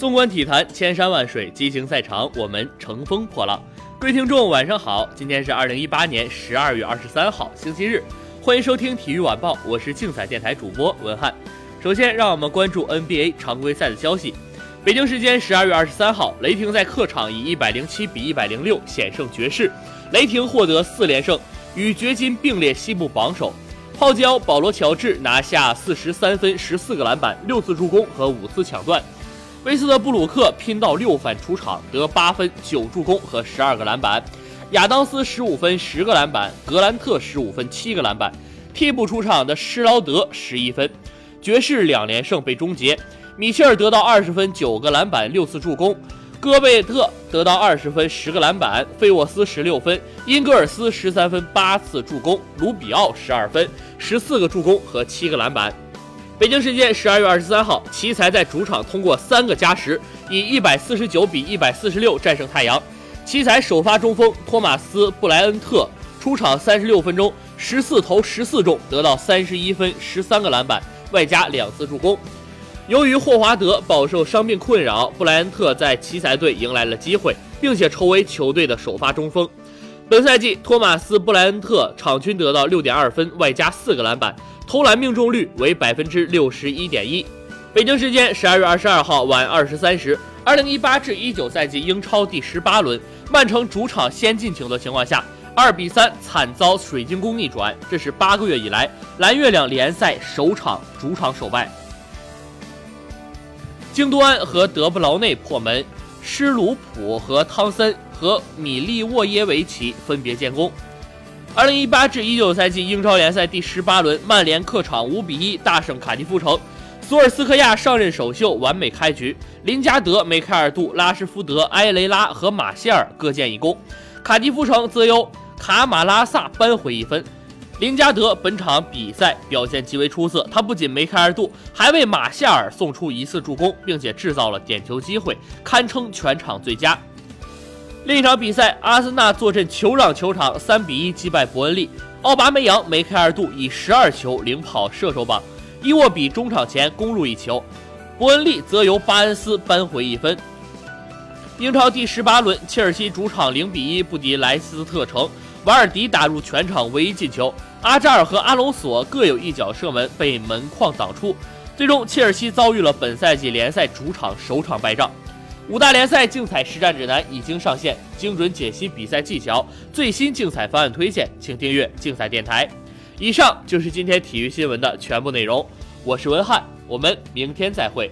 纵观体坛，千山万水，激情赛场，我们乘风破浪。各位听众，晚上好，今天是二零一八年十二月二十三号，星期日，欢迎收听体育晚报，我是竞彩电台主播文翰。首先，让我们关注 NBA 常规赛的消息。北京时间十二月二十三号，雷霆在客场以一百零七比一百零六险胜爵士，雷霆获得四连胜，与掘金并列西部榜首。泡椒保罗乔治拿下四十三分、十四个篮板、六次助攻和五次抢断。威斯特布鲁克拼到六犯出场，得八分、九助攻和十二个篮板。亚当斯十五分、十个篮板。格兰特十五分、七个篮板。替补出场的施劳德十一分。爵士两连胜被终结。米切尔得到二十分、九个篮板、六次助攻。戈贝特得到二十分、十个篮板。费沃斯十六分。英格尔斯十三分、八次助攻。卢比奥十二分、十四个助攻和七个篮板。北京时间十二月二十三号，奇才在主场通过三个加时，以一百四十九比一百四十六战胜太阳。奇才首发中锋托马斯布莱恩特出场三十六分钟，十四投十四中，得到三十一分、十三个篮板，外加两次助攻。由于霍华德饱受伤病困扰，布莱恩特在奇才队迎来了机会，并且成为球队的首发中锋。本赛季，托马斯布莱恩特场均得到六点二分，外加四个篮板。投篮命中率为百分之六十一点一。北京时间十二月二十二号晚二十三时，二零一八至一九赛季英超第十八轮，曼城主场先进球的情况下，二比三惨遭水晶宫逆转，这是八个月以来蓝月亮联赛首场主场首败。京多安和德布劳内破门，施卢普和汤森和米利沃耶维奇分别建功。二零一八至一九赛季英超联赛第十八轮，曼联客场五比一大胜卡迪夫城，索尔斯克亚上任首秀完美开局，林加德、梅开二度，拉什福德、埃雷拉和马歇尔各建一功，卡迪夫城则由卡马拉萨扳回一分。林加德本场比赛表现极为出色，他不仅梅开二度，还为马夏尔送出一次助攻，并且制造了点球机会，堪称全场最佳。另一场比赛，阿森纳坐镇酋长球场，三比一击败伯恩利。奥巴梅扬梅开二度，以十二球领跑射手榜。伊沃比中场前攻入一球，伯恩利则由巴恩斯扳回一分。英超第十八轮，切尔西主场零比一不敌莱斯特城，瓦尔迪打入全场唯一进球，阿扎尔和阿隆索各有一脚射门被门框挡出，最终切尔西遭遇了本赛季联赛主场首场败仗。五大联赛竞彩实战指南已经上线，精准解析比赛技巧，最新竞彩方案推荐，请订阅竞彩电台。以上就是今天体育新闻的全部内容，我是文翰，我们明天再会。